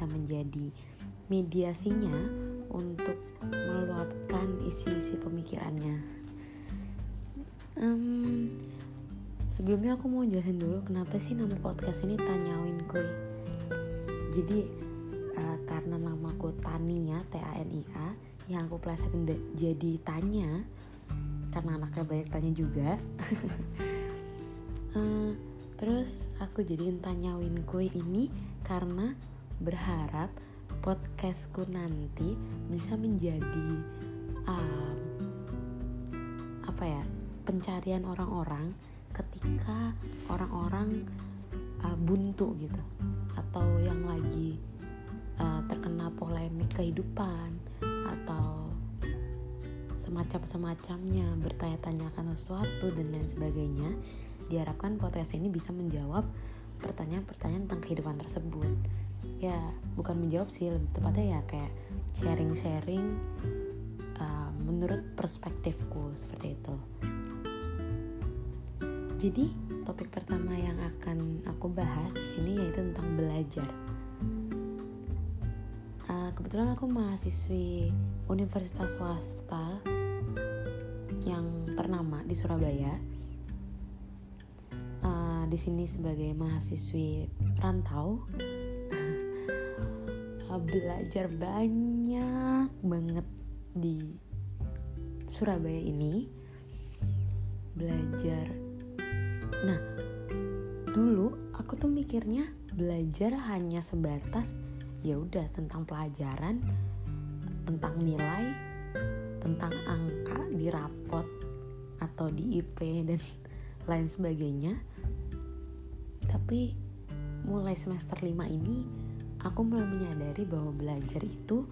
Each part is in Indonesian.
bisa menjadi mediasinya untuk meluapkan isi-isi pemikirannya. Um, sebelumnya aku mau jelasin dulu kenapa sih nama podcast ini Tanyawin Kuy. Jadi uh, karena namaku Tania T A N I A yang aku pelesetin jadi Tanya karena anaknya banyak tanya juga. uh, Terus aku jadiin tanyawin kue ini karena berharap podcastku nanti bisa menjadi um, apa ya pencarian orang-orang ketika orang-orang uh, buntu gitu. Atau yang lagi uh, terkena polemik kehidupan atau semacam-semacamnya bertanya-tanyakan sesuatu dan lain sebagainya diharapkan podcast ini bisa menjawab pertanyaan-pertanyaan tentang kehidupan tersebut ya bukan menjawab sih lebih tepatnya ya kayak sharing-sharing uh, menurut perspektifku seperti itu. Jadi topik pertama yang akan aku bahas di sini yaitu tentang belajar. Uh, kebetulan aku mahasiswi universitas swasta yang ternama di Surabaya. Di sini sebagai mahasiswi rantau belajar banyak banget di Surabaya ini. Belajar. Nah dulu aku tuh mikirnya belajar hanya sebatas ya udah tentang pelajaran tentang nilai tentang angka di rapot atau di IP dan lain sebagainya. Tapi mulai semester 5 ini aku mulai menyadari bahwa belajar itu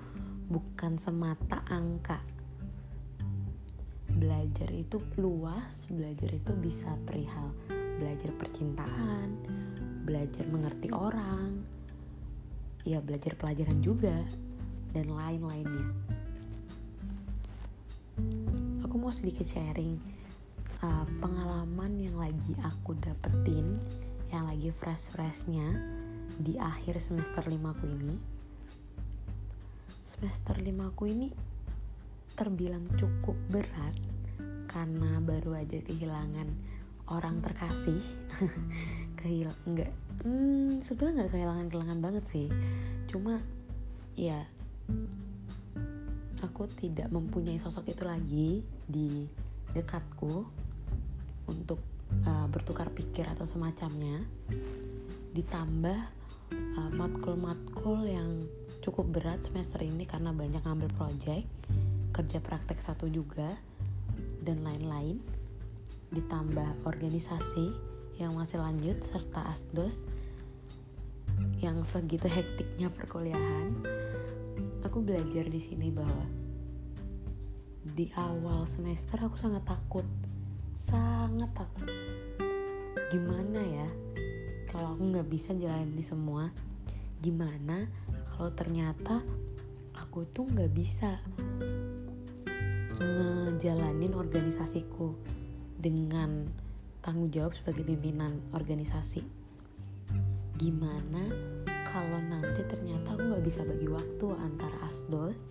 bukan semata angka. Belajar itu luas belajar itu bisa perihal belajar percintaan belajar mengerti orang ya belajar pelajaran juga dan lain-lainnya. Aku mau sedikit sharing uh, pengalaman yang lagi aku dapetin yang lagi fresh-freshnya di akhir semester 5 ku ini. Semester 5 ku ini terbilang cukup berat karena baru aja kehilangan orang terkasih. Kehil nggak hmm, sebenarnya nggak kehilangan kehilangan banget sih. Cuma ya aku tidak mempunyai sosok itu lagi di dekatku untuk uh, bertukar pikir atau semacamnya. Ditambah uh, matkul-matkul yang cukup berat semester ini karena banyak ngambil project kerja praktek satu juga dan lain-lain. Ditambah organisasi yang masih lanjut serta asdos yang segitu hektiknya perkuliahan. Aku belajar di sini bahwa di awal semester aku sangat takut sangat takut. Gimana ya kalau aku nggak bisa jalani semua gimana kalau ternyata aku tuh nggak bisa ngejalanin organisasiku dengan tanggung jawab sebagai pimpinan organisasi? Gimana kalau nanti ternyata aku nggak bisa bagi waktu antara asdos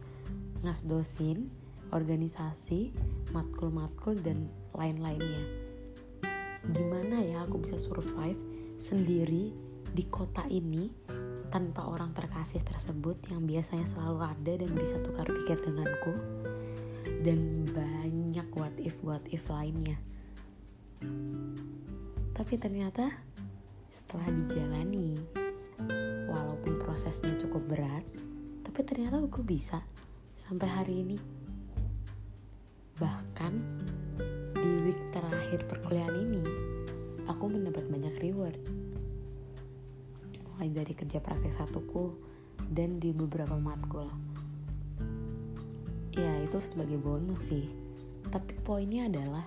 ngasdosin organisasi matkul-matkul dan lain-lainnya? Gimana ya aku bisa survive sendiri di kota ini tanpa orang terkasih tersebut yang biasanya selalu ada dan bisa tukar pikir denganku. Dan banyak what if what if lainnya. Tapi ternyata setelah dijalani walaupun prosesnya cukup berat tapi ternyata aku bisa sampai hari ini. Bahkan di week terakhir perkuliahan ini aku mendapat banyak reward. Mulai dari kerja praktek satuku dan di beberapa matkul. Ya itu sebagai bonus sih. Tapi poinnya adalah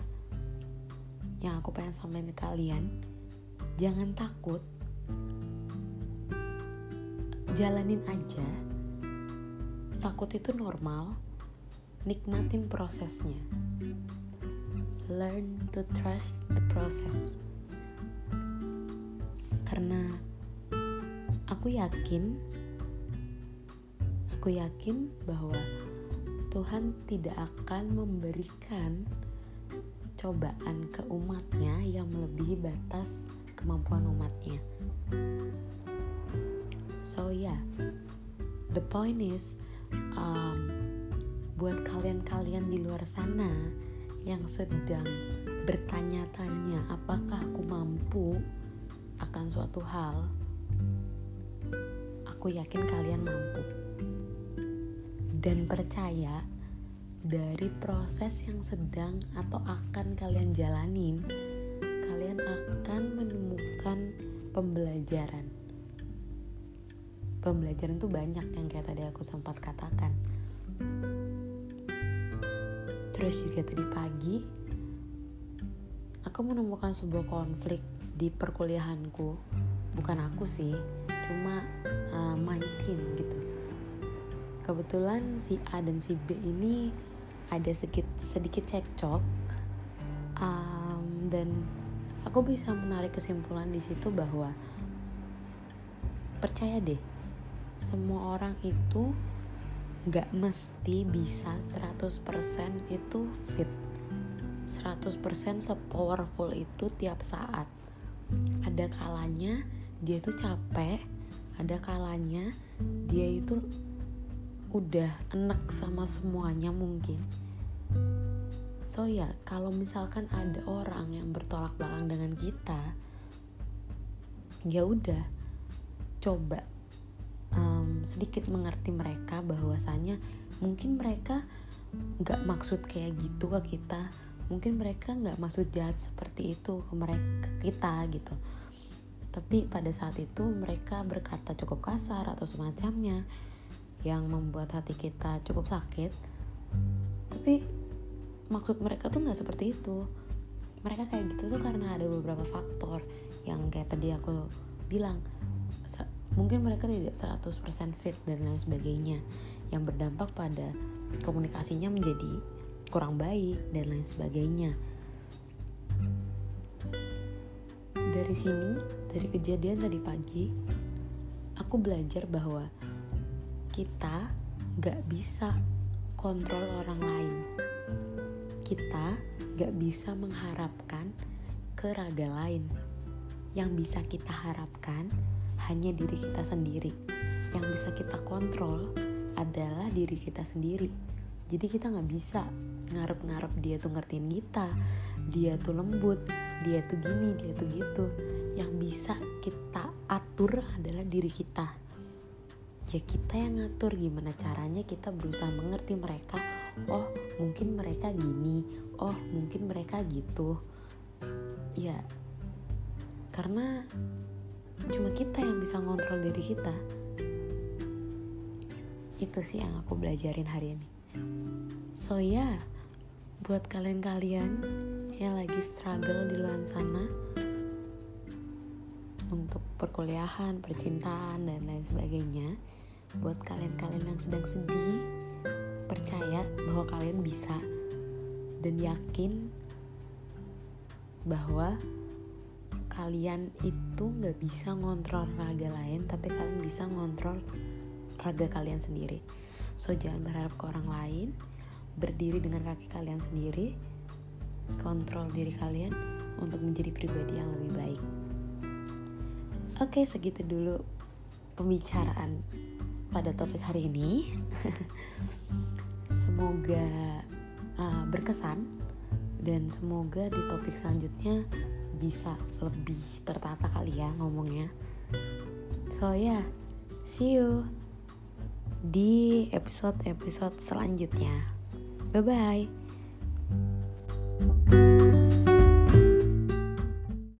yang aku pengen sampaikan ke kalian jangan takut. Jalanin aja. Takut itu normal. Nikmatin prosesnya. Learn to trust the process karena aku yakin aku yakin bahwa Tuhan tidak akan memberikan cobaan ke umatnya yang melebihi batas kemampuan umatnya. So yeah, the point is, um, buat kalian-kalian di luar sana yang sedang bertanya-tanya apakah aku mampu akan suatu hal, aku yakin kalian mampu dan percaya dari proses yang sedang atau akan kalian jalanin, kalian akan menemukan pembelajaran. Pembelajaran tuh banyak yang kayak tadi aku sempat katakan. Terus juga tadi pagi, aku menemukan sebuah konflik di perkuliahanku. Bukan aku sih, cuma uh, my team gitu. Kebetulan si A dan si B ini ada sedikit sedikit cekcok um, dan aku bisa menarik kesimpulan di situ bahwa percaya deh semua orang itu gak mesti bisa 100% itu fit. 100% sepowerful itu tiap saat ada kalanya dia itu capek ada kalanya dia itu udah enak sama semuanya mungkin. So ya kalau misalkan ada orang yang bertolak belakang dengan kita ya udah coba um, sedikit mengerti mereka bahwasanya mungkin mereka nggak maksud kayak gitu ke kita mungkin mereka nggak maksud jahat seperti itu ke mereka ke kita gitu. Tapi pada saat itu mereka berkata cukup kasar atau semacamnya yang membuat hati kita cukup sakit. Tapi maksud mereka tuh nggak seperti itu. Mereka kayak gitu tuh karena ada beberapa faktor yang kayak tadi aku bilang. Mungkin mereka tidak 100% fit dan lain sebagainya yang berdampak pada komunikasinya menjadi kurang baik dan lain sebagainya dari sini dari kejadian tadi pagi aku belajar bahwa kita gak bisa kontrol orang lain. Kita gak bisa mengharapkan ke raga lain. Yang bisa kita harapkan hanya diri kita sendiri. Yang bisa kita kontrol adalah diri kita sendiri. Jadi kita gak bisa ngarep-ngarep dia tuh ngertiin kita, dia tuh lembut, dia tuh gini, dia tuh gitu. Yang bisa kita atur adalah diri kita. Ya kita yang ngatur gimana caranya kita berusaha mengerti mereka. Oh mungkin mereka gini. Oh mungkin mereka gitu. Ya karena cuma kita yang bisa ngontrol diri kita. Itu sih yang aku belajarin hari ini. So ya yeah, buat kalian-kalian yang lagi struggle di luar sana untuk perkuliahan, percintaan dan lain sebagainya buat kalian-kalian yang sedang sedih percaya bahwa kalian bisa dan yakin bahwa kalian itu nggak bisa ngontrol raga lain tapi kalian bisa ngontrol raga kalian sendiri. So jangan berharap ke orang lain berdiri dengan kaki kalian sendiri kontrol diri kalian untuk menjadi pribadi yang lebih baik oke segitu dulu pembicaraan pada topik hari ini. semoga uh, berkesan dan semoga di topik selanjutnya bisa lebih tertata kali ya ngomongnya. So ya, yeah, see you di episode-episode selanjutnya. Bye bye.